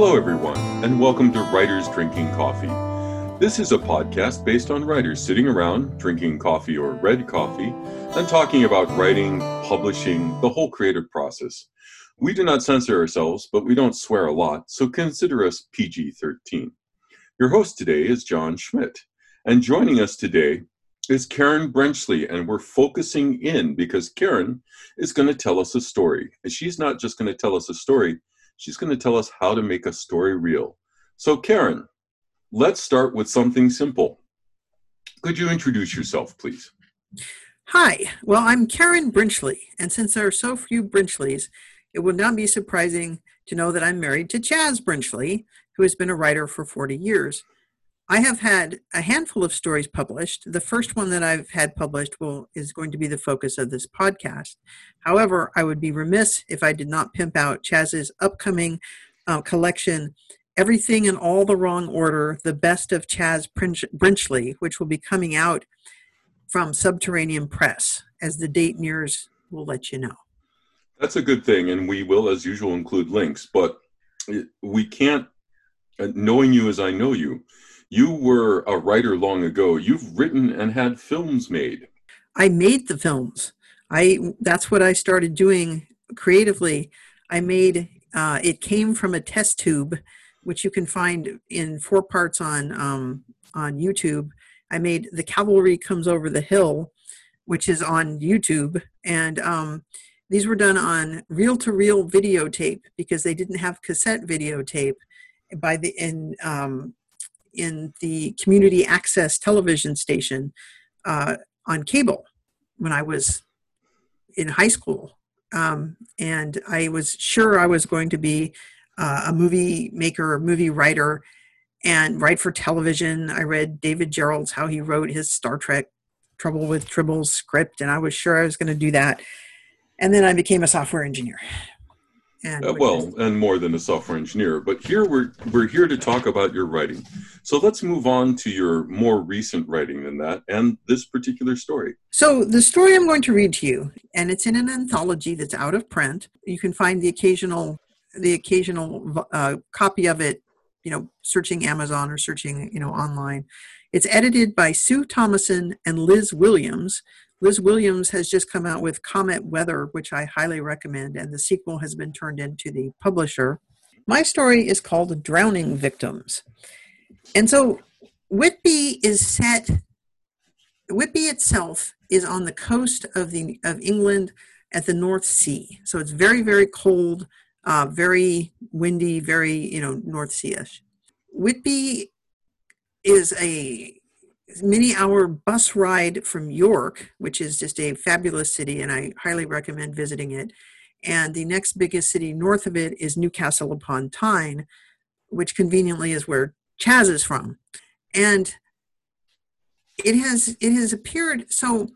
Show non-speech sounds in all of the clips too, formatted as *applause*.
Hello, everyone, and welcome to Writers Drinking Coffee. This is a podcast based on writers sitting around drinking coffee or red coffee and talking about writing, publishing, the whole creative process. We do not censor ourselves, but we don't swear a lot, so consider us PG 13. Your host today is John Schmidt, and joining us today is Karen Brenchley, and we're focusing in because Karen is going to tell us a story. And she's not just going to tell us a story, she's going to tell us how to make a story real. So, Karen, let's start with something simple. Could you introduce yourself, please? Hi, well, I'm Karen Brenchley, and since there are so few Brenchleys, it would not be surprising to know that I'm married to Chaz Brenchley, who has been a writer for 40 years. I have had a handful of stories published. The first one that I've had published will is going to be the focus of this podcast. However, I would be remiss if I did not pimp out Chaz's upcoming uh, collection, Everything in All the Wrong Order: The Best of Chaz Brenchley, which will be coming out from Subterranean Press. As the date nears, we'll let you know. That's a good thing, and we will, as usual, include links. But we can't, uh, knowing you as I know you you were a writer long ago. You've written and had films made. I made the films. I that's what I started doing creatively. I made uh, it came from a test tube, which you can find in four parts on um, on YouTube. I made the cavalry comes over the hill, which is on YouTube, and um, these were done on reel-to-reel videotape because they didn't have cassette videotape by the in um, in the community access television station uh, on cable when I was in high school. Um, and I was sure I was going to be uh, a movie maker, movie writer, and write for television. I read David Gerrold's how he wrote his Star Trek Trouble with Tribbles script, and I was sure I was going to do that. And then I became a software engineer. And uh, well, and more than a software engineer. But here we're we're here to talk about your writing. So let's move on to your more recent writing than that, and this particular story. So the story I'm going to read to you, and it's in an anthology that's out of print. You can find the occasional the occasional uh, copy of it, you know, searching Amazon or searching you know online. It's edited by Sue Thomason and Liz Williams. Liz Williams has just come out with Comet Weather, which I highly recommend, and the sequel has been turned into the publisher. My story is called Drowning Victims. And so Whitby is set, Whitby itself is on the coast of, the, of England at the North Sea. So it's very, very cold, uh, very windy, very, you know, North Sea-ish. Whitby is a many hour bus ride from York, which is just a fabulous city, and I highly recommend visiting it. And the next biggest city north of it is Newcastle upon Tyne, which conveniently is where Chaz is from. And it has it has appeared so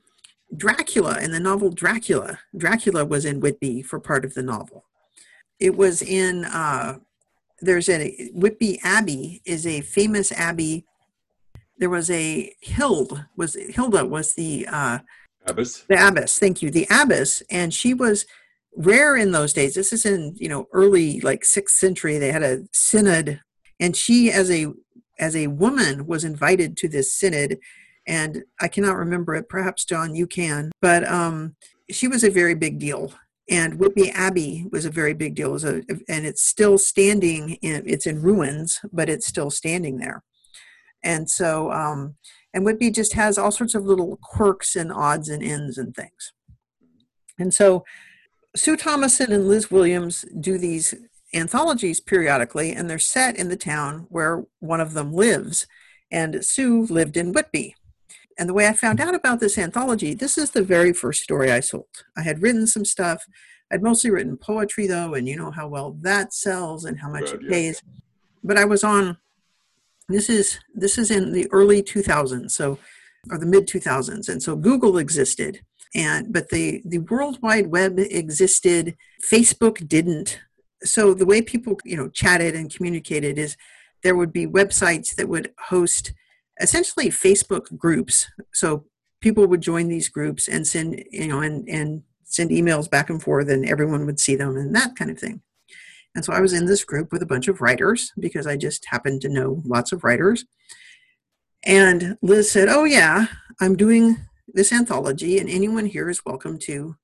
Dracula in the novel Dracula. Dracula was in Whitby for part of the novel. It was in uh, there's a Whitby Abbey is a famous abbey there was a Hild was Hilda was the uh, abbess. The abbess, thank you, the abbess, and she was rare in those days. This is in you know early like sixth century. They had a synod, and she as a as a woman was invited to this synod, and I cannot remember it. Perhaps John, you can, but um, she was a very big deal. And Whitby Abbey was a very big deal, it a, and it's still standing. In, it's in ruins, but it's still standing there. And so, um, and Whitby just has all sorts of little quirks and odds and ends and things. And so, Sue Thomason and Liz Williams do these anthologies periodically, and they're set in the town where one of them lives. And Sue lived in Whitby. And the way I found out about this anthology, this is the very first story I sold. I had written some stuff. I'd mostly written poetry, though, and you know how well that sells and how much it pays. But I was on this is this is in the early 2000s, so or the mid 2000s, and so Google existed, and but the the World Wide Web existed. Facebook didn't. So the way people you know chatted and communicated is there would be websites that would host essentially Facebook groups. So people would join these groups and send you know and and send emails back and forth, and everyone would see them and that kind of thing. And so I was in this group with a bunch of writers because I just happened to know lots of writers. And Liz said, "Oh yeah, I'm doing this anthology, and anyone here is welcome to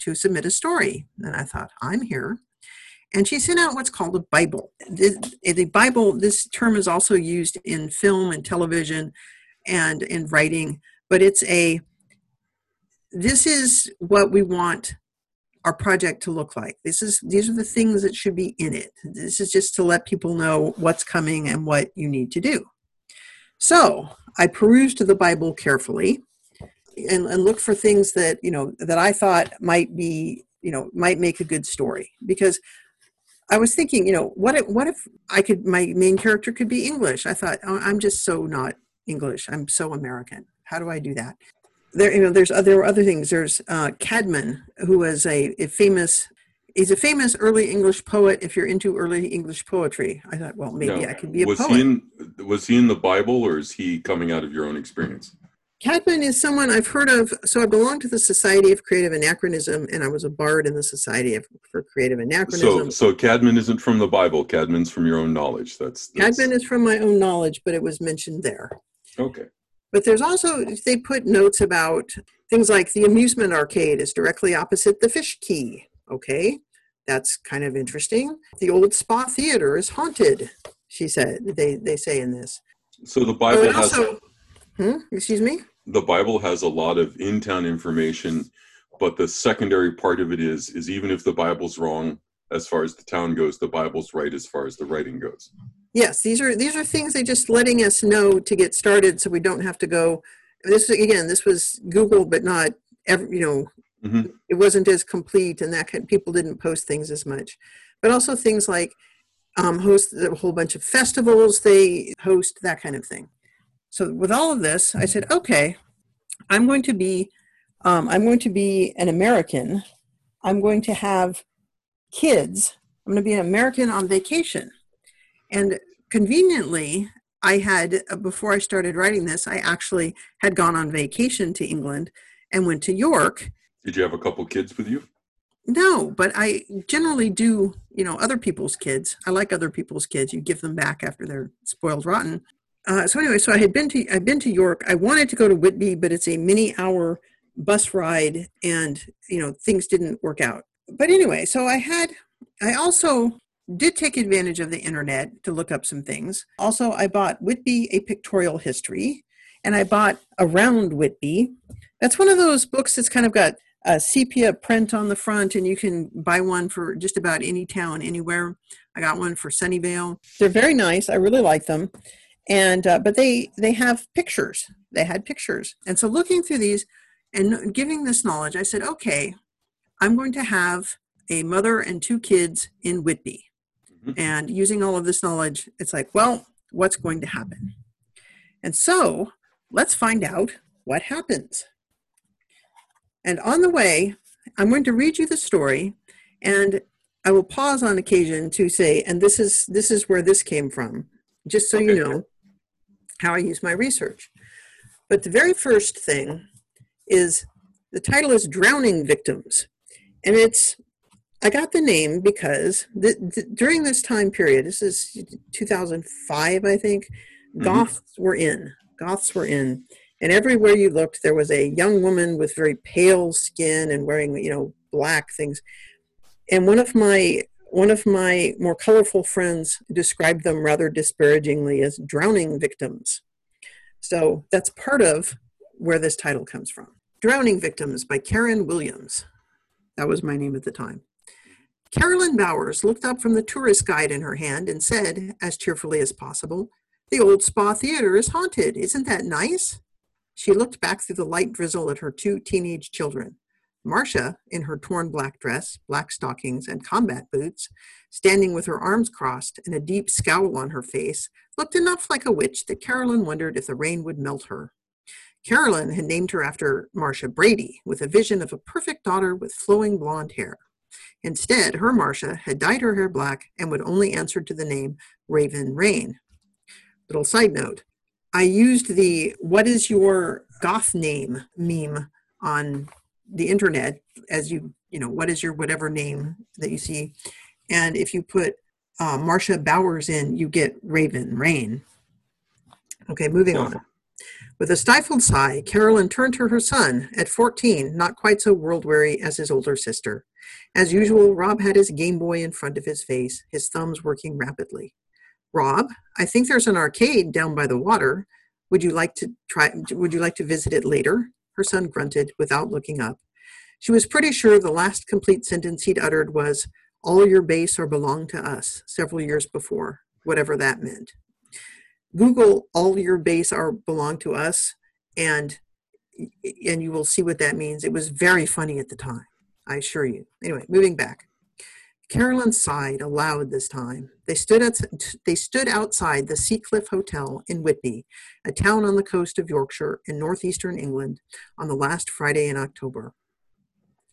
to submit a story." And I thought, "I'm here." And she sent out what's called a Bible. The, the Bible, this term is also used in film and television and in writing, but it's a this is what we want our project to look like. This is these are the things that should be in it. This is just to let people know what's coming and what you need to do. So I perused the Bible carefully and, and looked for things that, you know, that I thought might be, you know, might make a good story. Because I was thinking, you know, what if, what if I could, my main character could be English? I thought, oh, I'm just so not English. I'm so American. How do I do that? There, you know, there's there were other things. There's uh, Caedmon, who was a, a famous he's a famous early English poet. If you're into early English poetry, I thought, well, maybe no. I could be a was poet. He in, was he in the Bible, or is he coming out of your own experience? Caedmon is someone I've heard of. So I belong to the Society of Creative Anachronism, and I was a bard in the Society of, for Creative Anachronism. So, so Caedmon isn't from the Bible. Caedmon's from your own knowledge. That's, that's... Caedmon is from my own knowledge, but it was mentioned there. Okay. But there's also they put notes about things like the amusement arcade is directly opposite the fish quay. Okay, that's kind of interesting. The old spa theater is haunted, she said. They they say in this. So the Bible has also, hmm? excuse me? The Bible has a lot of in-town information, but the secondary part of it is is even if the Bible's wrong as far as the town goes, the Bible's right as far as the writing goes. Yes, these are these are things they just letting us know to get started so we don't have to go this again this was Google but not every, you know Mm-hmm. It wasn't as complete, and that kind, people didn't post things as much. But also things like um, host a whole bunch of festivals, they host that kind of thing. So with all of this, I said, okay, I'm going to be, um, I'm going to be an American. I'm going to have kids. I'm going to be an American on vacation. And conveniently, I had, uh, before I started writing this, I actually had gone on vacation to England and went to York did you have a couple kids with you? No, but I generally do, you know, other people's kids. I like other people's kids. You give them back after they're spoiled rotten. Uh, so anyway, so I had been to I've been to York. I wanted to go to Whitby, but it's a mini hour bus ride, and you know things didn't work out. But anyway, so I had I also did take advantage of the internet to look up some things. Also, I bought Whitby: A Pictorial History, and I bought Around Whitby. That's one of those books that's kind of got a sepia print on the front, and you can buy one for just about any town, anywhere. I got one for Sunnyvale. They're very nice. I really like them, and uh, but they they have pictures. They had pictures, and so looking through these and giving this knowledge, I said, okay, I'm going to have a mother and two kids in Whitby. Mm-hmm. and using all of this knowledge, it's like, well, what's going to happen? And so let's find out what happens. And on the way, I'm going to read you the story, and I will pause on occasion to say, and this is this is where this came from, just so okay. you know how I use my research. But the very first thing is the title is Drowning Victims. And it's, I got the name because the, the, during this time period, this is 2005, I think, mm-hmm. Goths were in. Goths were in. And everywhere you looked there was a young woman with very pale skin and wearing you know black things. And one of my one of my more colorful friends described them rather disparagingly as drowning victims. So that's part of where this title comes from. Drowning victims by karen williams. That was my name at the time carolyn bowers looked up from the tourist guide in her hand and said as cheerfully as possible the old spa theater is haunted isn't that nice she looked back through the light drizzle at her two teenage children. Marcia, in her torn black dress, black stockings, and combat boots, standing with her arms crossed and a deep scowl on her face, looked enough like a witch that Carolyn wondered if the rain would melt her. Carolyn had named her after Marcia Brady, with a vision of a perfect daughter with flowing blonde hair. Instead, her Marcia had dyed her hair black and would only answer to the name Raven Rain. Little side note I used the what is your goth name meme on the internet as you, you know, what is your whatever name that you see. And if you put uh, Marcia Bowers in, you get Raven, Rain. Okay, moving on. With a stifled sigh, Carolyn turned to her son, at 14, not quite so world weary as his older sister. As usual, Rob had his Game Boy in front of his face, his thumbs working rapidly. Rob, I think there's an arcade down by the water. Would you like to try would you like to visit it later? Her son grunted without looking up. She was pretty sure the last complete sentence he'd uttered was, All your base or belong to us, several years before, whatever that meant. Google all your base are belong to us and and you will see what that means. It was very funny at the time, I assure you. Anyway, moving back. Carolyn sighed aloud this time. They stood, at, they stood outside the Seacliff Hotel in Whitby, a town on the coast of Yorkshire in northeastern England, on the last Friday in October.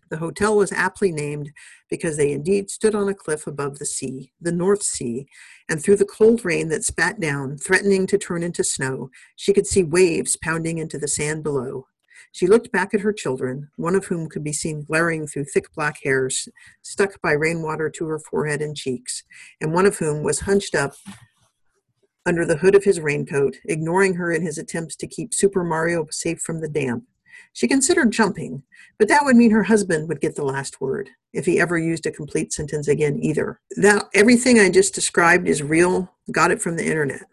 The hotel was aptly named because they indeed stood on a cliff above the sea, the North Sea, and through the cold rain that spat down, threatening to turn into snow, she could see waves pounding into the sand below. She looked back at her children, one of whom could be seen glaring through thick black hairs stuck by rainwater to her forehead and cheeks, and one of whom was hunched up under the hood of his raincoat, ignoring her in his attempts to keep Super Mario safe from the damp. She considered jumping, but that would mean her husband would get the last word if he ever used a complete sentence again either. That everything I just described is real, got it from the internet.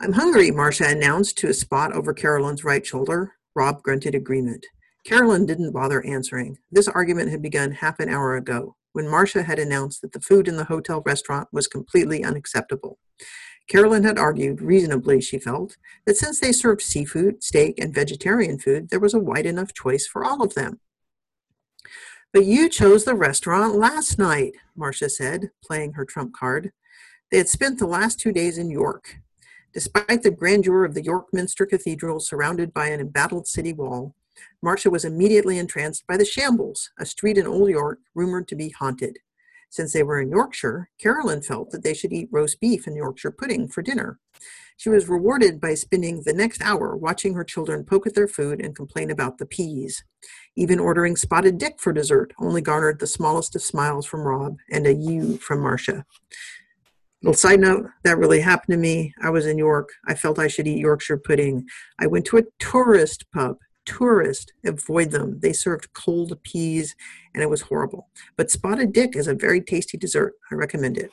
I'm hungry, Marcia announced to a spot over Carolyn's right shoulder. Rob grunted agreement. Carolyn didn't bother answering. This argument had begun half an hour ago, when Marcia had announced that the food in the hotel restaurant was completely unacceptable. Carolyn had argued, reasonably she felt, that since they served seafood, steak, and vegetarian food, there was a wide enough choice for all of them. But you chose the restaurant last night, Marcia said, playing her trump card. They had spent the last two days in York. Despite the grandeur of the York Minster Cathedral surrounded by an embattled city wall, Marcia was immediately entranced by the Shambles, a street in Old York rumored to be haunted. Since they were in Yorkshire, Carolyn felt that they should eat roast beef and Yorkshire pudding for dinner. She was rewarded by spending the next hour watching her children poke at their food and complain about the peas. Even ordering spotted dick for dessert only garnered the smallest of smiles from Rob and a you from Marcia. Little side note, that really happened to me. I was in York. I felt I should eat Yorkshire pudding. I went to a tourist pub tourist avoid them. They served cold peas and it was horrible. But spotted dick is a very tasty dessert. I recommend it.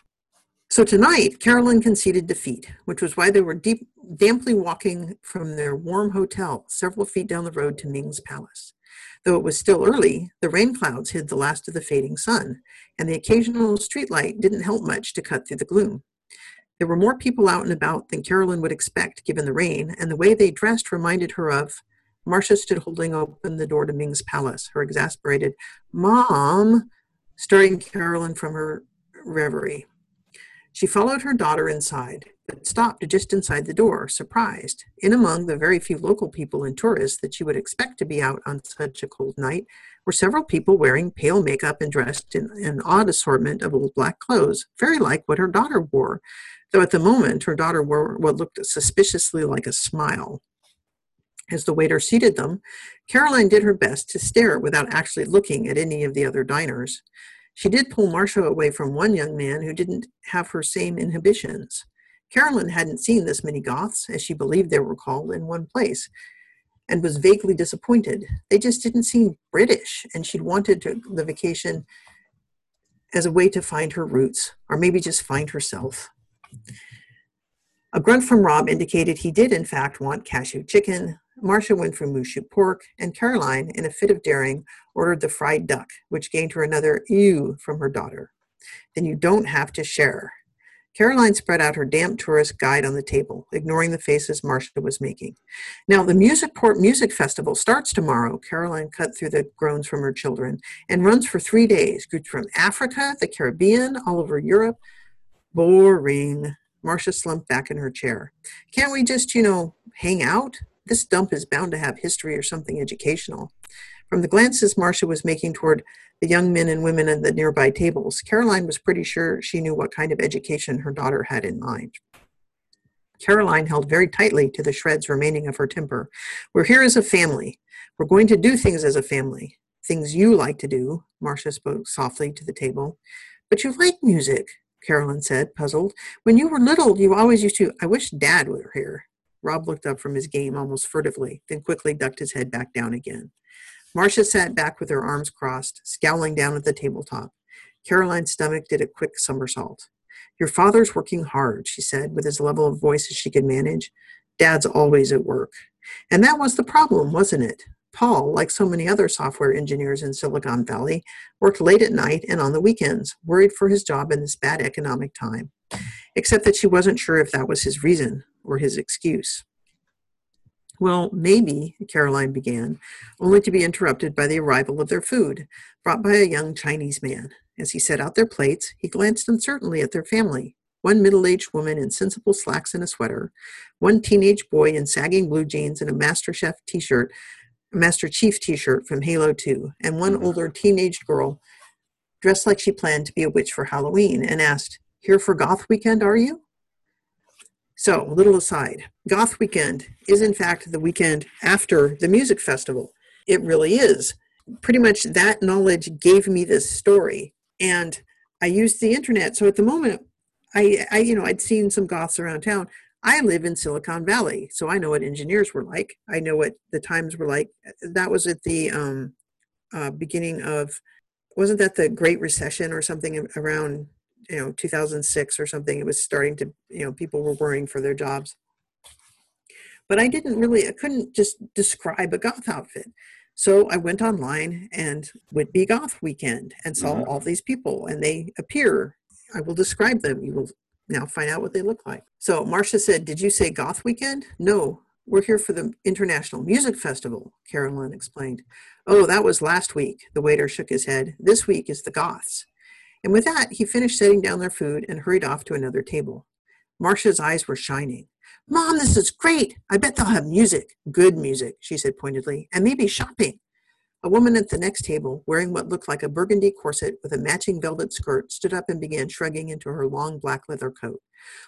So tonight, Carolyn conceded defeat, which was why they were deep, damply walking from their warm hotel several feet down the road to Ming's palace. Though it was still early, the rain clouds hid the last of the fading sun, and the occasional streetlight didn't help much to cut through the gloom. There were more people out and about than Carolyn would expect given the rain, and the way they dressed reminded her of Marcia stood holding open the door to Ming's palace, her exasperated, Mom, starting Carolyn from her reverie. She followed her daughter inside, but stopped just inside the door, surprised. In among the very few local people and tourists that she would expect to be out on such a cold night were several people wearing pale makeup and dressed in an odd assortment of old black clothes, very like what her daughter wore, though at the moment her daughter wore what looked suspiciously like a smile. As the waiter seated them, Caroline did her best to stare without actually looking at any of the other diners. She did pull Marcia away from one young man who didn't have her same inhibitions. Carolyn hadn't seen this many Goths, as she believed they were called, in one place, and was vaguely disappointed. They just didn't seem British, and she'd wanted to, the vacation as a way to find her roots, or maybe just find herself. A grunt from Rob indicated he did, in fact, want cashew chicken, Marcia went for moo shu pork, and Caroline, in a fit of daring, ordered the fried duck, which gained her another ew from her daughter. Then you don't have to share. Caroline spread out her damp tourist guide on the table, ignoring the faces Marcia was making. Now, the Musicport Music Festival starts tomorrow, Caroline cut through the groans from her children, and runs for three days. Groups from Africa, the Caribbean, all over Europe. Boring. Marcia slumped back in her chair. Can't we just, you know, hang out? This dump is bound to have history or something educational. From the glances Marcia was making toward the young men and women at the nearby tables, Caroline was pretty sure she knew what kind of education her daughter had in mind. Caroline held very tightly to the shreds remaining of her temper. We're here as a family. We're going to do things as a family. Things you like to do, Marcia spoke softly to the table. But you like music, Carolyn said, puzzled. When you were little, you always used to. I wish Dad were here. Rob looked up from his game almost furtively, then quickly ducked his head back down again. Marcia sat back with her arms crossed, scowling down at the tabletop. Caroline's stomach did a quick somersault. Your father's working hard, she said, with as level of voice as she could manage. Dad's always at work. And that was the problem, wasn't it? Paul, like so many other software engineers in Silicon Valley, worked late at night and on the weekends, worried for his job in this bad economic time. Except that she wasn't sure if that was his reason or his excuse. Well, maybe, Caroline began, only to be interrupted by the arrival of their food, brought by a young Chinese man. As he set out their plates, he glanced uncertainly at their family one middle aged woman in sensible slacks and a sweater, one teenage boy in sagging blue jeans and a Master Chef t shirt, Master Chief t shirt from Halo 2, and one mm-hmm. older teenage girl dressed like she planned to be a witch for Halloween and asked, Here for Goth Weekend, are you? So, a little aside Goth Weekend is, in fact, the weekend after the music festival. It really is. Pretty much that knowledge gave me this story. And I used the internet. So at the moment, I, I, you know, I'd seen some goths around town. I live in Silicon Valley, so I know what engineers were like. I know what the times were like. That was at the um, uh, beginning of, wasn't that the Great Recession or something around, you know, 2006 or something? It was starting to, you know, people were worrying for their jobs. But I didn't really, I couldn't just describe a goth outfit. So I went online and would be goth weekend and saw mm-hmm. all these people, and they appear I will describe them. You will now find out what they look like. So Marcia said, Did you say Goth Weekend? No, we're here for the International Music Festival, Carolyn explained. Oh, that was last week. The waiter shook his head. This week is the Goths. And with that, he finished setting down their food and hurried off to another table. Marcia's eyes were shining. Mom, this is great. I bet they'll have music. Good music, she said pointedly, and maybe shopping. A woman at the next table, wearing what looked like a burgundy corset with a matching velvet skirt, stood up and began shrugging into her long black leather coat.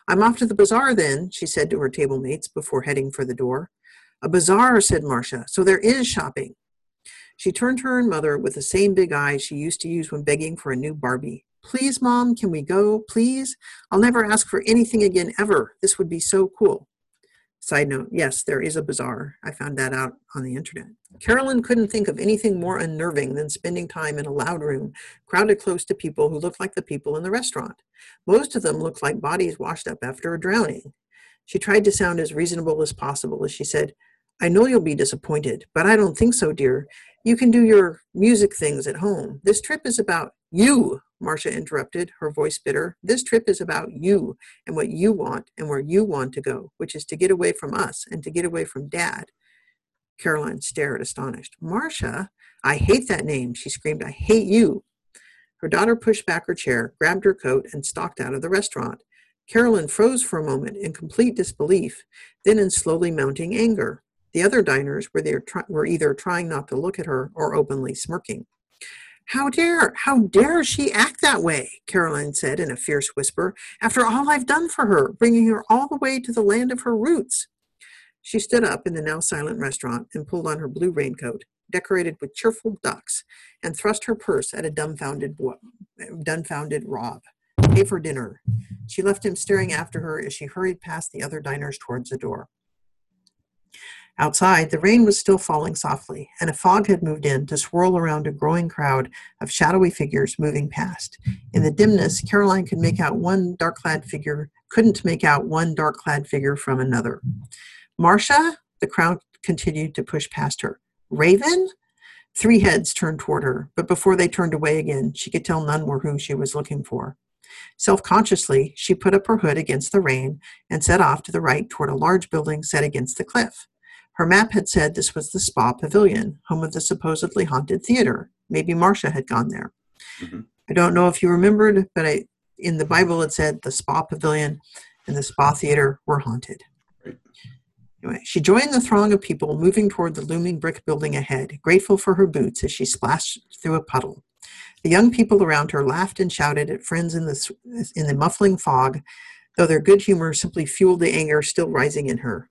I'm off to the bazaar then, she said to her table mates before heading for the door. A bazaar, said Marcia, so there is shopping. She turned to her mother with the same big eyes she used to use when begging for a new Barbie. Please, Mom, can we go? Please? I'll never ask for anything again ever. This would be so cool. Side note, yes, there is a bazaar. I found that out on the internet. Carolyn couldn't think of anything more unnerving than spending time in a loud room, crowded close to people who looked like the people in the restaurant. Most of them looked like bodies washed up after a drowning. She tried to sound as reasonable as possible as she said, I know you'll be disappointed, but I don't think so, dear. You can do your music things at home. This trip is about you, Marcia interrupted, her voice bitter. This trip is about you and what you want and where you want to go, which is to get away from us and to get away from Dad. Caroline stared astonished. Marcia, I hate that name, she screamed. I hate you. Her daughter pushed back her chair, grabbed her coat, and stalked out of the restaurant. Carolyn froze for a moment in complete disbelief, then in slowly mounting anger. The other diners were, there, were either trying not to look at her or openly smirking. How dare, how dare she act that way? Caroline said in a fierce whisper, after all I've done for her, bringing her all the way to the land of her roots. She stood up in the now silent restaurant and pulled on her blue raincoat, decorated with cheerful ducks, and thrust her purse at a dumbfounded, dumbfounded Rob. Pay for dinner. She left him staring after her as she hurried past the other diners towards the door. Outside, the rain was still falling softly, and a fog had moved in to swirl around a growing crowd of shadowy figures moving past. In the dimness, Caroline could make out one dark-clad figure, couldn't make out one dark-clad figure from another. Marcia, the crowd continued to push past her. Raven? Three heads turned toward her, but before they turned away again, she could tell none were who she was looking for. Self consciously, she put up her hood against the rain and set off to the right toward a large building set against the cliff. Her map had said this was the Spa Pavilion, home of the supposedly haunted theater. Maybe Marcia had gone there. Mm-hmm. I don't know if you remembered, but I, in the Bible it said the Spa Pavilion and the Spa Theater were haunted. Right. Anyway, she joined the throng of people moving toward the looming brick building ahead, grateful for her boots as she splashed through a puddle. The young people around her laughed and shouted at friends in the, in the muffling fog, though their good humor simply fueled the anger still rising in her.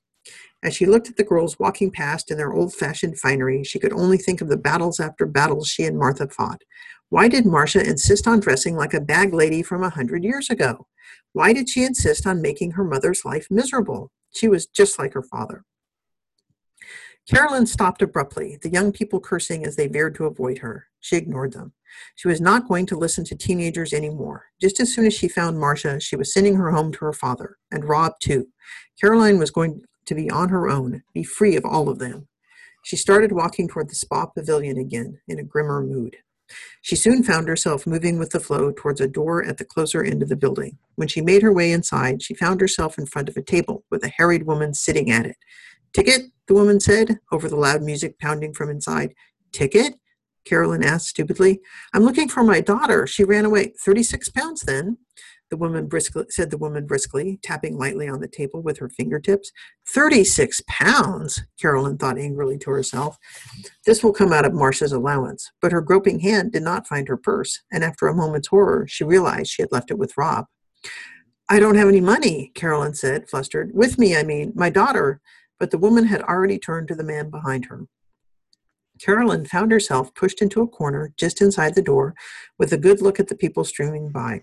As she looked at the girls walking past in their old fashioned finery, she could only think of the battles after battles she and Martha fought. Why did Marcia insist on dressing like a bag lady from a hundred years ago? Why did she insist on making her mother's life miserable? She was just like her father. Carolyn stopped abruptly, the young people cursing as they veered to avoid her. She ignored them. She was not going to listen to teenagers anymore. Just as soon as she found Marcia, she was sending her home to her father, and Rob too. Caroline was going to be on her own, be free of all of them. She started walking toward the spa pavilion again, in a grimmer mood. She soon found herself moving with the flow towards a door at the closer end of the building. When she made her way inside, she found herself in front of a table with a harried woman sitting at it. Ticket? the woman said, over the loud music pounding from inside. Ticket? Carolyn asked stupidly. I'm looking for my daughter. She ran away. 36 pounds then, the woman briskly, said the woman briskly, tapping lightly on the table with her fingertips. 36 pounds, Carolyn thought angrily to herself. This will come out of Marcia's allowance. But her groping hand did not find her purse, and after a moment's horror, she realized she had left it with Rob. I don't have any money, Carolyn said, flustered. With me, I mean, my daughter but the woman had already turned to the man behind her. Carolyn found herself pushed into a corner just inside the door with a good look at the people streaming by.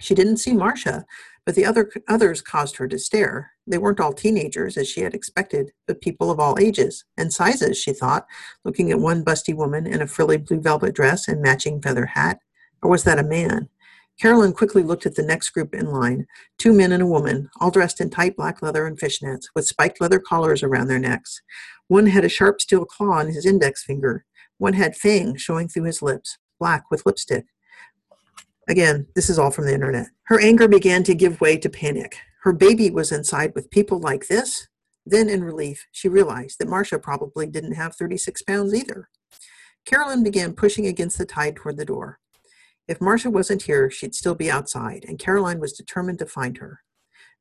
She didn't see Marcia, but the other others caused her to stare. They weren't all teenagers, as she had expected, but people of all ages and sizes, she thought, looking at one busty woman in a frilly blue velvet dress and matching feather hat. Or was that a man? Carolyn quickly looked at the next group in line two men and a woman, all dressed in tight black leather and fishnets, with spiked leather collars around their necks. One had a sharp steel claw on his index finger. One had fangs showing through his lips, black with lipstick. Again, this is all from the internet. Her anger began to give way to panic. Her baby was inside with people like this. Then, in relief, she realized that Marcia probably didn't have 36 pounds either. Carolyn began pushing against the tide toward the door. If Marcia wasn't here, she'd still be outside, and Caroline was determined to find her.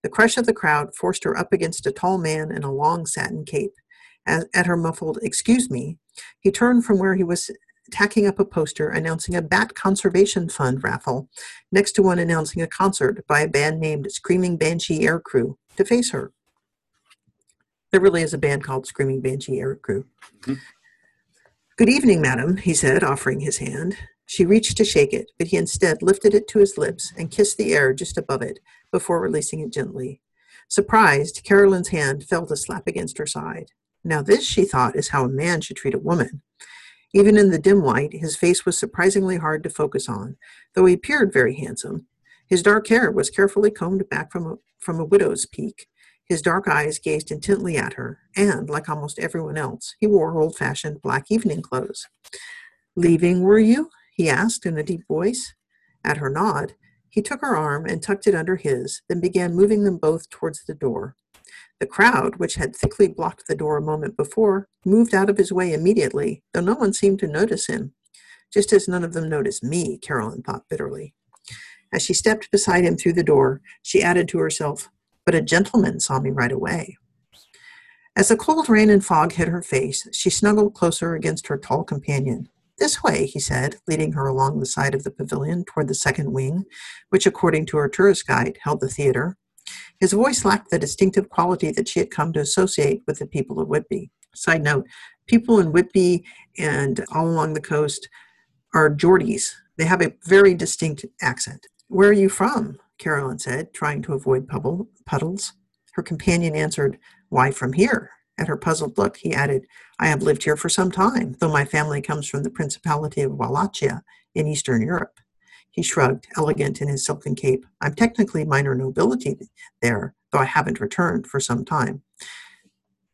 The crush of the crowd forced her up against a tall man in a long satin cape. As, at her muffled, excuse me, he turned from where he was tacking up a poster announcing a Bat Conservation Fund raffle, next to one announcing a concert by a band named Screaming Banshee Aircrew, to face her. There really is a band called Screaming Banshee Aircrew. Mm-hmm. Good evening, madam, he said, offering his hand. She reached to shake it, but he instead lifted it to his lips and kissed the air just above it before releasing it gently. Surprised, Carolyn's hand felt a slap against her side. Now, this, she thought, is how a man should treat a woman. Even in the dim light, his face was surprisingly hard to focus on, though he appeared very handsome. His dark hair was carefully combed back from a, from a widow's peak. His dark eyes gazed intently at her, and, like almost everyone else, he wore old fashioned black evening clothes. Leaving, were you? he asked in a deep voice. At her nod, he took her arm and tucked it under his, then began moving them both towards the door. The crowd, which had thickly blocked the door a moment before, moved out of his way immediately, though no one seemed to notice him. Just as none of them noticed me, Carolyn thought bitterly. As she stepped beside him through the door, she added to herself, But a gentleman saw me right away. As the cold rain and fog hit her face, she snuggled closer against her tall companion. This way, he said, leading her along the side of the pavilion toward the second wing, which, according to her tourist guide, held the theater. His voice lacked the distinctive quality that she had come to associate with the people of Whitby. Side note people in Whitby and all along the coast are Geordies. They have a very distinct accent. Where are you from? Carolyn said, trying to avoid puddles. Her companion answered, Why, from here. At her puzzled look, he added, I have lived here for some time, though my family comes from the Principality of Wallachia in Eastern Europe. He shrugged, elegant in his silken cape. I'm technically minor nobility there, though I haven't returned for some time.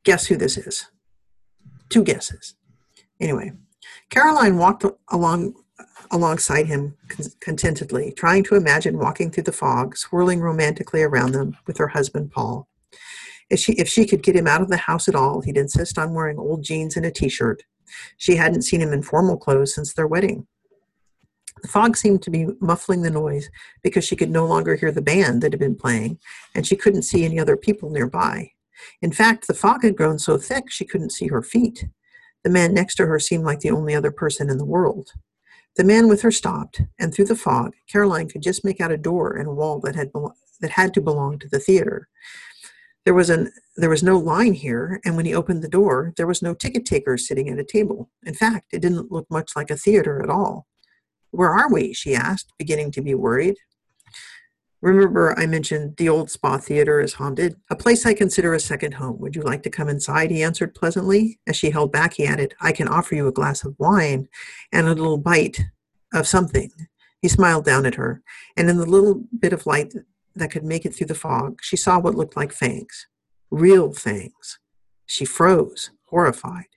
Guess who this is? Two guesses. Anyway, Caroline walked along alongside him contentedly, trying to imagine walking through the fog, swirling romantically around them with her husband Paul. If she, if she could get him out of the house at all, he'd insist on wearing old jeans and a t shirt. She hadn't seen him in formal clothes since their wedding. The fog seemed to be muffling the noise because she could no longer hear the band that had been playing, and she couldn't see any other people nearby. In fact, the fog had grown so thick she couldn't see her feet. The man next to her seemed like the only other person in the world. The man with her stopped, and through the fog, Caroline could just make out a door in a wall that had, that had to belong to the theater. There was an there was no line here, and when he opened the door, there was no ticket taker sitting at a table. In fact, it didn't look much like a theater at all. Where are we? she asked, beginning to be worried. Remember, I mentioned the old spa theater is haunted, a place I consider a second home. Would you like to come inside? He answered pleasantly. As she held back, he added, I can offer you a glass of wine and a little bite of something. He smiled down at her, and in the little bit of light that could make it through the fog, she saw what looked like fangs. Real fangs. She froze, horrified.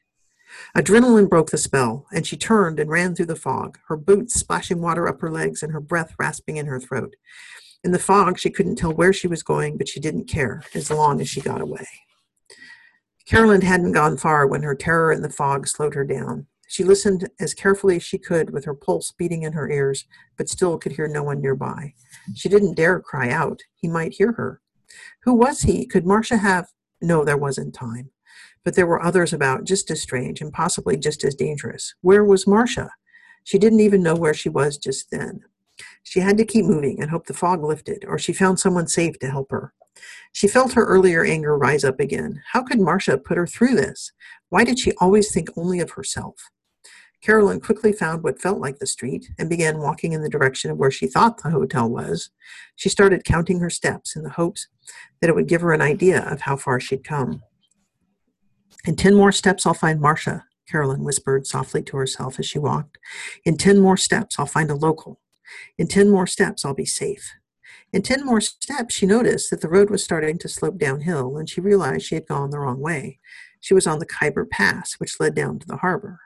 Adrenaline broke the spell, and she turned and ran through the fog, her boots splashing water up her legs and her breath rasping in her throat. In the fog, she couldn't tell where she was going, but she didn't care as long as she got away. Carolyn hadn't gone far when her terror in the fog slowed her down. She listened as carefully as she could with her pulse beating in her ears, but still could hear no one nearby. She didn't dare cry out. He might hear her. Who was he? Could Marcia have? No, there wasn't time. But there were others about just as strange and possibly just as dangerous. Where was Marcia? She didn't even know where she was just then. She had to keep moving and hope the fog lifted, or she found someone safe to help her. She felt her earlier anger rise up again. How could Marcia put her through this? Why did she always think only of herself? Carolyn quickly found what felt like the street and began walking in the direction of where she thought the hotel was. She started counting her steps in the hopes that it would give her an idea of how far she'd come. In ten more steps, I'll find Marcia, Carolyn whispered softly to herself as she walked. In ten more steps, I'll find a local. In 10 more steps, I'll be safe. In 10 more steps, she noticed that the road was starting to slope downhill, and she realized she had gone the wrong way. She was on the Khyber Pass, which led down to the harbor.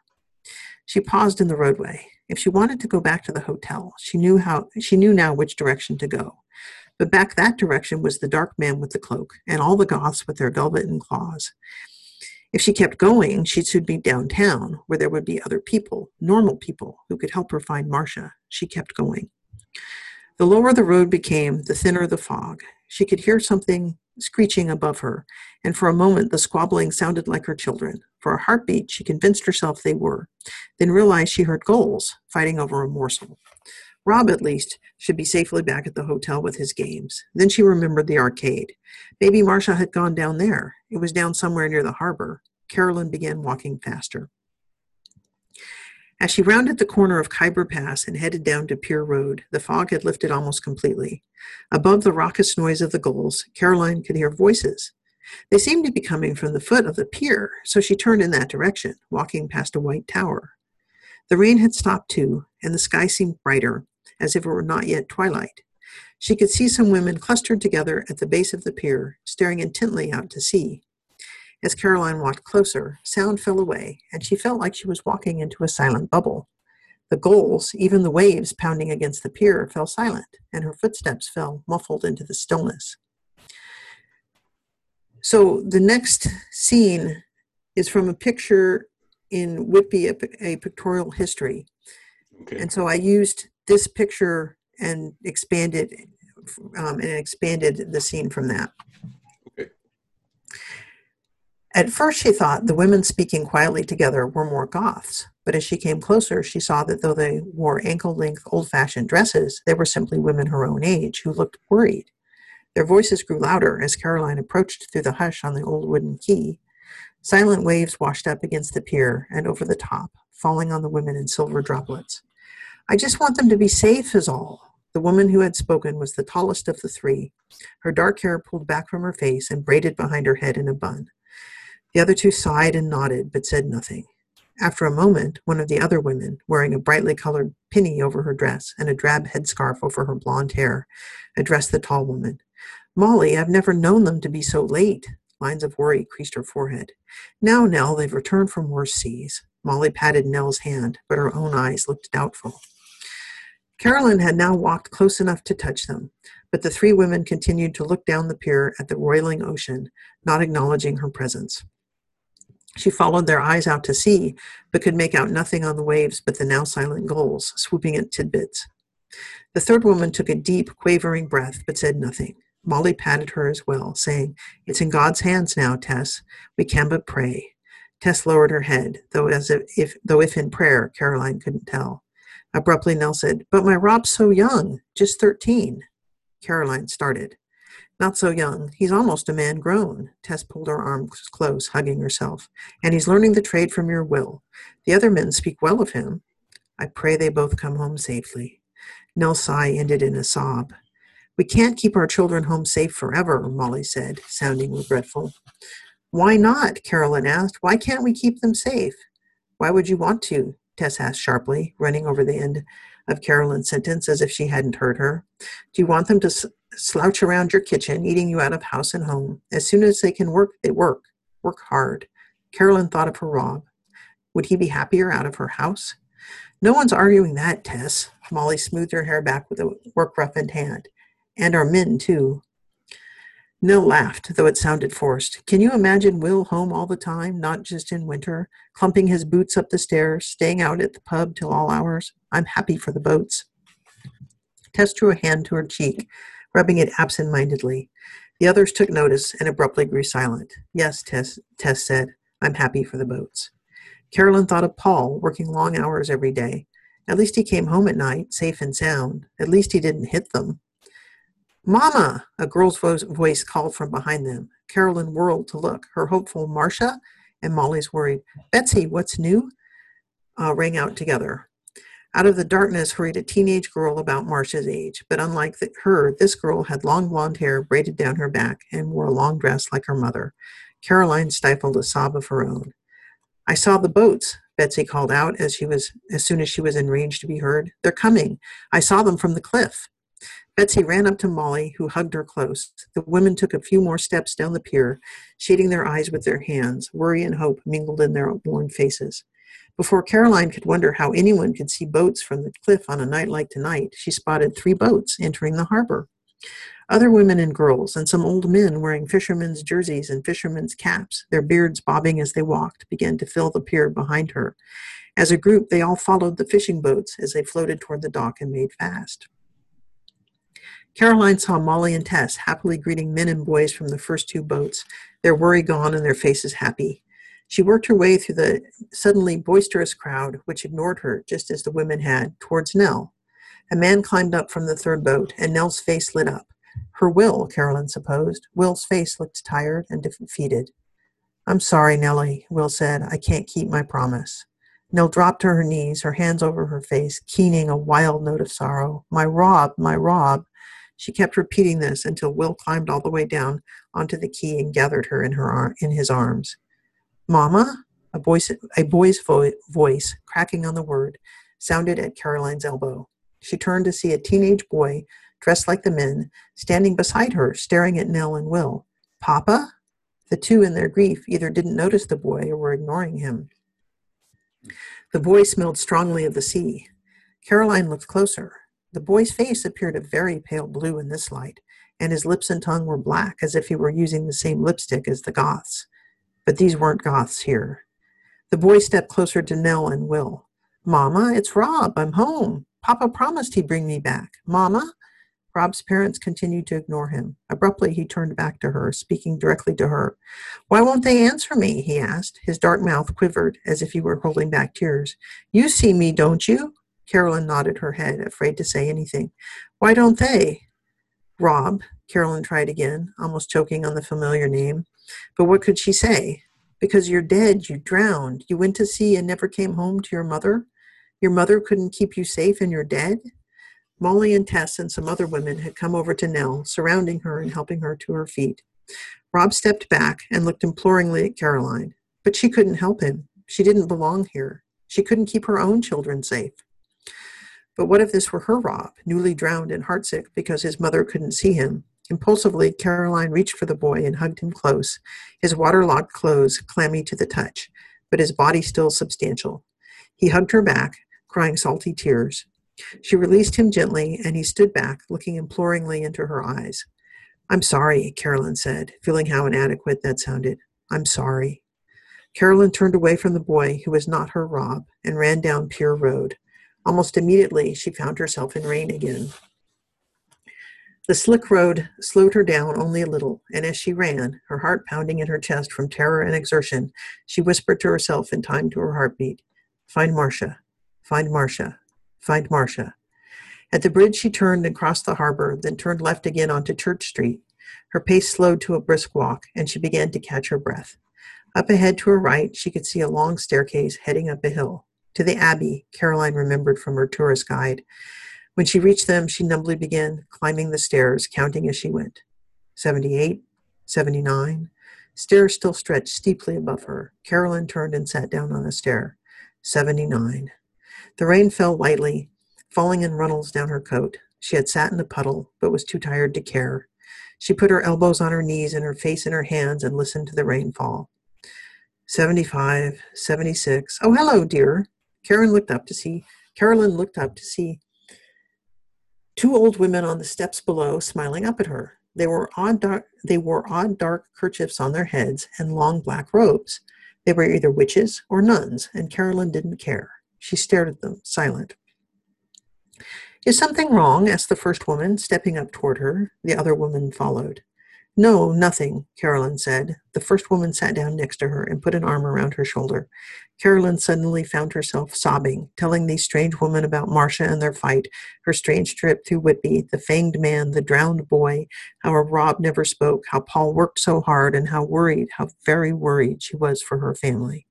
She paused in the roadway. If she wanted to go back to the hotel, she knew how she knew now which direction to go. But back that direction was the dark man with the cloak, and all the Goths with their velvet and claws. If she kept going, she'd soon be downtown, where there would be other people, normal people, who could help her find Marcia. She kept going. The lower the road became, the thinner the fog. She could hear something screeching above her, and for a moment the squabbling sounded like her children. For a heartbeat, she convinced herself they were, then realized she heard gulls fighting over a morsel. Rob, at least, should be safely back at the hotel with his games. Then she remembered the arcade. Maybe Marcia had gone down there. It was down somewhere near the harbor. Carolyn began walking faster. As she rounded the corner of Khyber Pass and headed down to Pier Road, the fog had lifted almost completely. Above the raucous noise of the gulls, Caroline could hear voices. They seemed to be coming from the foot of the pier, so she turned in that direction, walking past a white tower. The rain had stopped too, and the sky seemed brighter, as if it were not yet twilight. She could see some women clustered together at the base of the pier, staring intently out to sea. As Caroline walked closer, sound fell away, and she felt like she was walking into a silent bubble. The gulls, even the waves pounding against the pier, fell silent, and her footsteps fell muffled into the stillness. So the next scene is from a picture in Whitby, a, a pictorial history. Okay. And so I used this picture and expanded um, and expanded the scene from that. Okay. At first, she thought the women speaking quietly together were more Goths, but as she came closer, she saw that though they wore ankle length, old fashioned dresses, they were simply women her own age who looked worried. Their voices grew louder as Caroline approached through the hush on the old wooden quay. Silent waves washed up against the pier and over the top, falling on the women in silver droplets. I just want them to be safe, is all. The woman who had spoken was the tallest of the three, her dark hair pulled back from her face and braided behind her head in a bun. The other two sighed and nodded, but said nothing. After a moment, one of the other women, wearing a brightly colored pinny over her dress and a drab headscarf over her blonde hair, addressed the tall woman. Molly, I've never known them to be so late. Lines of worry creased her forehead. Now, Nell, they've returned from worse seas. Molly patted Nell's hand, but her own eyes looked doubtful. Carolyn had now walked close enough to touch them, but the three women continued to look down the pier at the roiling ocean, not acknowledging her presence. She followed their eyes out to sea, but could make out nothing on the waves but the now silent gulls swooping at tidbits. The third woman took a deep, quavering breath, but said nothing. Molly patted her as well, saying, It's in God's hands now, Tess. We can but pray. Tess lowered her head, though as if, if though if in prayer, Caroline couldn't tell. Abruptly, Nell said, But my Rob's so young, just 13. Caroline started. Not so young. He's almost a man grown. Tess pulled her arms close, hugging herself. And he's learning the trade from your will. The other men speak well of him. I pray they both come home safely. Nell's sigh ended in a sob. We can't keep our children home safe forever, Molly said, sounding regretful. Why not? Carolyn asked. Why can't we keep them safe? Why would you want to? Tess asked sharply, running over the end of Carolyn's sentence as if she hadn't heard her. Do you want them to slouch around your kitchen, eating you out of house and home? As soon as they can work, they work. Work hard. Carolyn thought of her Rob. Would he be happier out of her house? No one's arguing that, Tess. Molly smoothed her hair back with a work roughened hand. And our men, too. Nell laughed, though it sounded forced. Can you imagine Will home all the time, not just in winter, clumping his boots up the stairs, staying out at the pub till all hours? I'm happy for the boats. Tess drew a hand to her cheek, rubbing it absent mindedly. The others took notice and abruptly grew silent. Yes, Tess, Tess said, I'm happy for the boats. Carolyn thought of Paul, working long hours every day. At least he came home at night, safe and sound. At least he didn't hit them. Mama! A girl's voice called from behind them. Carolyn whirled to look. Her hopeful Marcia and Molly's worried, Betsy, what's new? Uh, rang out together. Out of the darkness hurried a teenage girl about Marcia's age, but unlike the, her, this girl had long blonde hair braided down her back and wore a long dress like her mother. Caroline stifled a sob of her own. I saw the boats, Betsy called out as she was as soon as she was in range to be heard. They're coming. I saw them from the cliff. Betsy ran up to Molly, who hugged her close. The women took a few more steps down the pier, shading their eyes with their hands. Worry and hope mingled in their worn faces. Before Caroline could wonder how anyone could see boats from the cliff on a night like tonight, she spotted three boats entering the harbor. Other women and girls, and some old men wearing fishermen's jerseys and fishermen's caps, their beards bobbing as they walked, began to fill the pier behind her. As a group, they all followed the fishing boats as they floated toward the dock and made fast. Caroline saw Molly and Tess happily greeting men and boys from the first two boats, their worry gone and their faces happy. She worked her way through the suddenly boisterous crowd, which ignored her just as the women had, towards Nell. A man climbed up from the third boat, and Nell's face lit up. Her Will, Caroline supposed. Will's face looked tired and defeated. I'm sorry, Nellie, Will said. I can't keep my promise. Nell dropped to her knees, her hands over her face, keening a wild note of sorrow. My Rob, my Rob. She kept repeating this until Will climbed all the way down onto the quay and gathered her in her ar- in his arms. Mama, a voice, a boy's vo- voice, cracking on the word, sounded at Caroline's elbow. She turned to see a teenage boy dressed like the men, standing beside her, staring at Nell and Will. Papa? The two, in their grief, either didn't notice the boy or were ignoring him. The boy smelled strongly of the sea. Caroline looked closer. The boy's face appeared a very pale blue in this light, and his lips and tongue were black, as if he were using the same lipstick as the Goths. But these weren't Goths here. The boy stepped closer to Nell and Will. Mama, it's Rob. I'm home. Papa promised he'd bring me back. Mama? Rob's parents continued to ignore him. Abruptly, he turned back to her, speaking directly to her. Why won't they answer me? he asked. His dark mouth quivered as if he were holding back tears. You see me, don't you? Carolyn nodded her head, afraid to say anything. Why don't they? Rob, Carolyn tried again, almost choking on the familiar name. But what could she say? Because you're dead, you drowned. You went to sea and never came home to your mother? Your mother couldn't keep you safe and you're dead? Molly and Tess and some other women had come over to Nell, surrounding her and helping her to her feet. Rob stepped back and looked imploringly at Caroline. But she couldn't help him. She didn't belong here. She couldn't keep her own children safe. But what if this were her Rob, newly drowned and heartsick because his mother couldn't see him? Impulsively, Caroline reached for the boy and hugged him close, his waterlogged clothes clammy to the touch, but his body still substantial. He hugged her back, crying salty tears. She released him gently, and he stood back, looking imploringly into her eyes. I'm sorry, Carolyn said, feeling how inadequate that sounded. I'm sorry. Carolyn turned away from the boy, who was not her Rob, and ran down Pier Road. Almost immediately, she found herself in rain again. The slick road slowed her down only a little, and as she ran, her heart pounding in her chest from terror and exertion, she whispered to herself in time to her heartbeat Find Marcia, find Marcia, find Marcia. At the bridge, she turned and crossed the harbor, then turned left again onto Church Street. Her pace slowed to a brisk walk, and she began to catch her breath. Up ahead to her right, she could see a long staircase heading up a hill. To the Abbey, Caroline remembered from her tourist guide. When she reached them, she numbly began climbing the stairs, counting as she went. 78, 79. Stairs still stretched steeply above her. Caroline turned and sat down on a stair. 79. The rain fell lightly, falling in runnels down her coat. She had sat in a puddle, but was too tired to care. She put her elbows on her knees and her face in her hands and listened to the rainfall. 75, 76. Oh, hello, dear. Karen looked up to see Carolyn looked up to see two old women on the steps below smiling up at her. They were odd dark, they wore odd dark kerchiefs on their heads and long black robes. They were either witches or nuns, and Carolyn didn't care. She stared at them, silent. Is something wrong? asked the first woman, stepping up toward her. The other woman followed. No, nothing, Carolyn said. The first woman sat down next to her and put an arm around her shoulder. Carolyn suddenly found herself sobbing, telling these strange women about Marcia and their fight, her strange trip through Whitby, the fanged man, the drowned boy, how Rob never spoke, how Paul worked so hard, and how worried, how very worried she was for her family.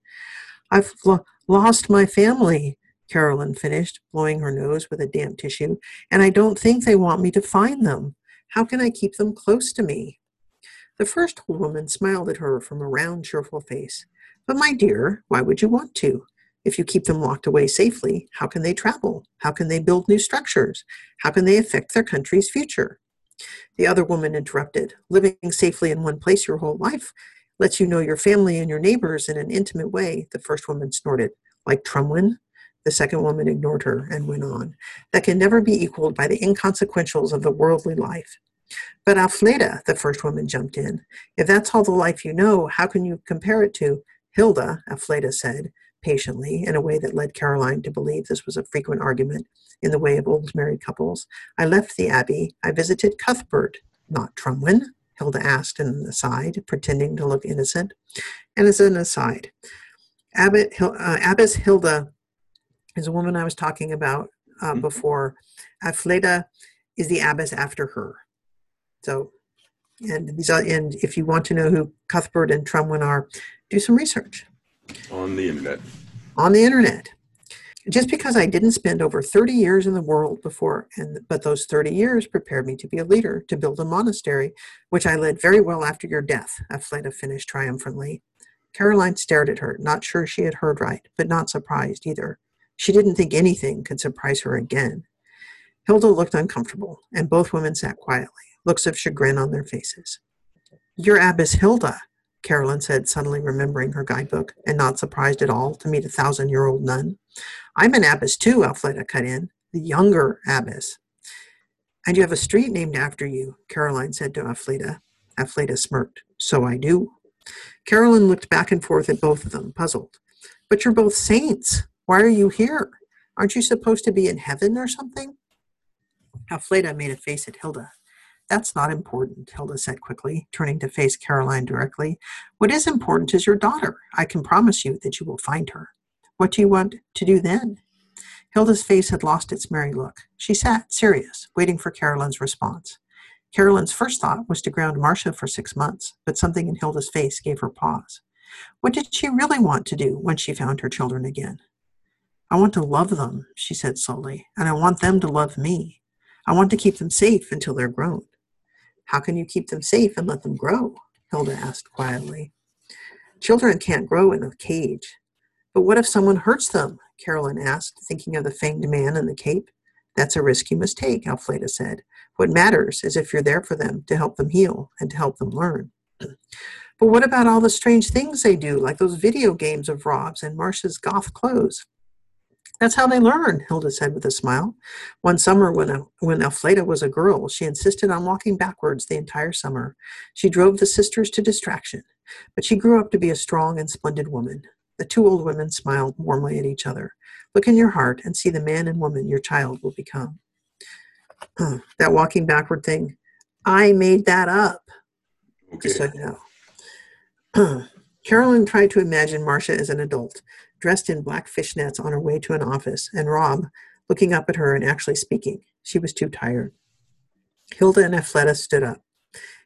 I've lo- lost my family, Carolyn finished, blowing her nose with a damp tissue, and I don't think they want me to find them. How can I keep them close to me? The first old woman smiled at her from a round, cheerful face. But my dear, why would you want to? If you keep them locked away safely, how can they travel? How can they build new structures? How can they affect their country's future? The other woman interrupted. Living safely in one place your whole life lets you know your family and your neighbors in an intimate way, the first woman snorted. Like Trumwyn? The second woman ignored her and went on. That can never be equaled by the inconsequentials of the worldly life. But Alfleda, the first woman jumped in. If that's all the life you know, how can you compare it to Hilda? Alfleda said patiently, in a way that led Caroline to believe this was a frequent argument in the way of old married couples. I left the abbey. I visited Cuthbert, not Trumwyn. Hilda asked in an aside, pretending to look innocent. And as an aside, Abbot, uh, Abbess Hilda is a woman I was talking about uh, mm-hmm. before. Alfleda is the abbess after her. So, and these are, and if you want to know who Cuthbert and Trumwyn are, do some research on the internet. On the internet. Just because I didn't spend over 30 years in the world before, and but those 30 years prepared me to be a leader, to build a monastery, which I led very well after your death, Alfleda finished triumphantly. Caroline stared at her, not sure she had heard right, but not surprised either. She didn't think anything could surprise her again. Hilda looked uncomfortable, and both women sat quietly looks of chagrin on their faces. You're Abbess Hilda, Carolyn said, suddenly remembering her guidebook and not surprised at all to meet a thousand year old nun. I'm an abbess too, Alfleda cut in, the younger abbess. And you have a street named after you, Caroline said to Alfleda. Alfleda smirked. So I do. Carolyn looked back and forth at both of them, puzzled. But you're both saints. Why are you here? Aren't you supposed to be in heaven or something? Alfleda made a face at Hilda. That's not important, Hilda said quickly, turning to face Caroline directly. What is important is your daughter. I can promise you that you will find her. What do you want to do then? Hilda's face had lost its merry look. She sat, serious, waiting for Caroline's response. Caroline's first thought was to ground Marcia for six months, but something in Hilda's face gave her pause. What did she really want to do when she found her children again? I want to love them, she said slowly, and I want them to love me. I want to keep them safe until they're grown. How can you keep them safe and let them grow? Hilda asked quietly. Children can't grow in a cage. But what if someone hurts them? Carolyn asked, thinking of the fanged man in the cape. That's a risk you must take, Alfleda said. What matters is if you're there for them to help them heal and to help them learn. but what about all the strange things they do, like those video games of Rob's and Marcia's goth clothes? That's how they learn, Hilda said with a smile. One summer, when, when Alfleda was a girl, she insisted on walking backwards the entire summer. She drove the sisters to distraction, but she grew up to be a strong and splendid woman. The two old women smiled warmly at each other. Look in your heart and see the man and woman your child will become. that walking backward thing, I made that up. Okay. Just so you know. *clears throat* Carolyn tried to imagine Marcia as an adult dressed in black fishnets on her way to an office, and Rob looking up at her and actually speaking. She was too tired. Hilda and Alfleda stood up.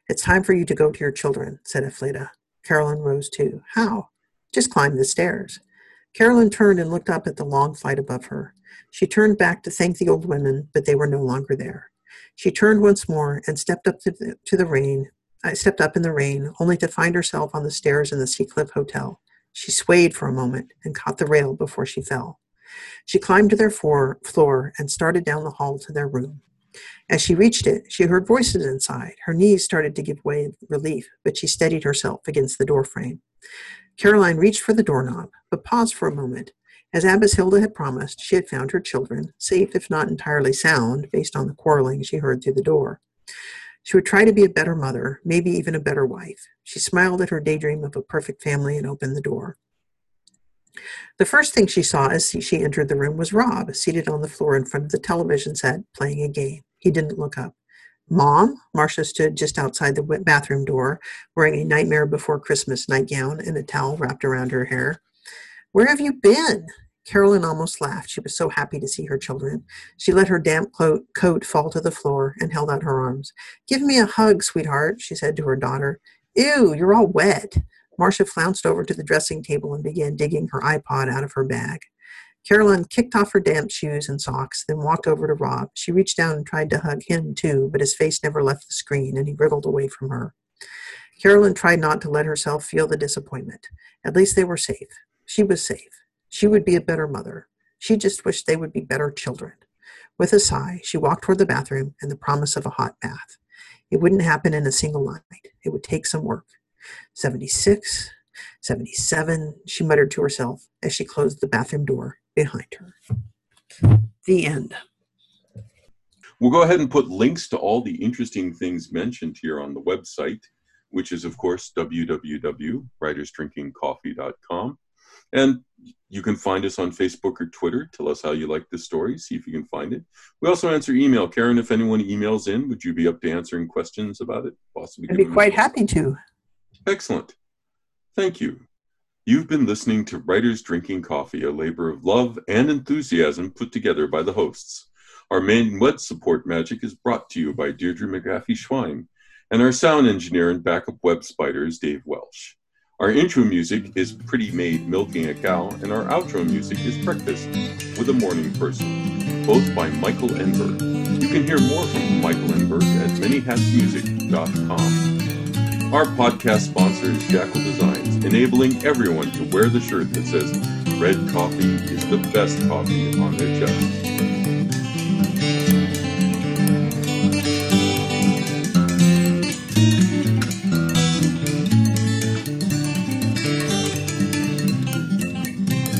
It's time for you to go to your children, said Alfleda. Carolyn rose too. How? Just climb the stairs. Carolyn turned and looked up at the long flight above her. She turned back to thank the old women, but they were no longer there. She turned once more and stepped up to the, to the rain. I uh, stepped up in the rain, only to find herself on the stairs in the Seacliff Hotel. She swayed for a moment and caught the rail before she fell. She climbed to their floor, and started down the hall to their room. As she reached it, she heard voices inside. Her knees started to give way in relief, but she steadied herself against the doorframe. Caroline reached for the doorknob, but paused for a moment. As Abbess Hilda had promised, she had found her children, safe if not entirely sound, based on the quarreling she heard through the door. She would try to be a better mother, maybe even a better wife. She smiled at her daydream of a perfect family and opened the door. The first thing she saw as she entered the room was Rob, seated on the floor in front of the television set, playing a game. He didn't look up. Mom? Marcia stood just outside the bathroom door, wearing a Nightmare Before Christmas nightgown and a towel wrapped around her hair. Where have you been? Carolyn almost laughed. She was so happy to see her children. She let her damp coat fall to the floor and held out her arms. Give me a hug, sweetheart, she said to her daughter. Ew, you're all wet. Marcia flounced over to the dressing table and began digging her iPod out of her bag. Carolyn kicked off her damp shoes and socks, then walked over to Rob. She reached down and tried to hug him too, but his face never left the screen and he wriggled away from her. Carolyn tried not to let herself feel the disappointment. At least they were safe. She was safe. She would be a better mother. She just wished they would be better children. With a sigh, she walked toward the bathroom and the promise of a hot bath. It wouldn't happen in a single night. It would take some work. 76, 77, she muttered to herself as she closed the bathroom door behind her. The end. We'll go ahead and put links to all the interesting things mentioned here on the website, which is, of course, www.writersdrinkingcoffee.com. And you can find us on Facebook or Twitter. Tell us how you like the story. See if you can find it. We also answer email. Karen, if anyone emails in, would you be up to answering questions about it? Possibly. I'd be quite happy to. Excellent. Thank you. You've been listening to Writers Drinking Coffee, a labor of love and enthusiasm put together by the hosts. Our main web support magic is brought to you by Deirdre McGaffey Schwein, and our sound engineer and backup web spider is Dave Welsh. Our intro music is Pretty Maid Milking a Cow, and our outro music is Breakfast with a Morning Person, both by Michael Enberg. You can hear more from Michael Enberg at manyhatsmusic.com. Our podcast sponsor is Jackal Designs, enabling everyone to wear the shirt that says red coffee is the best coffee on their chest.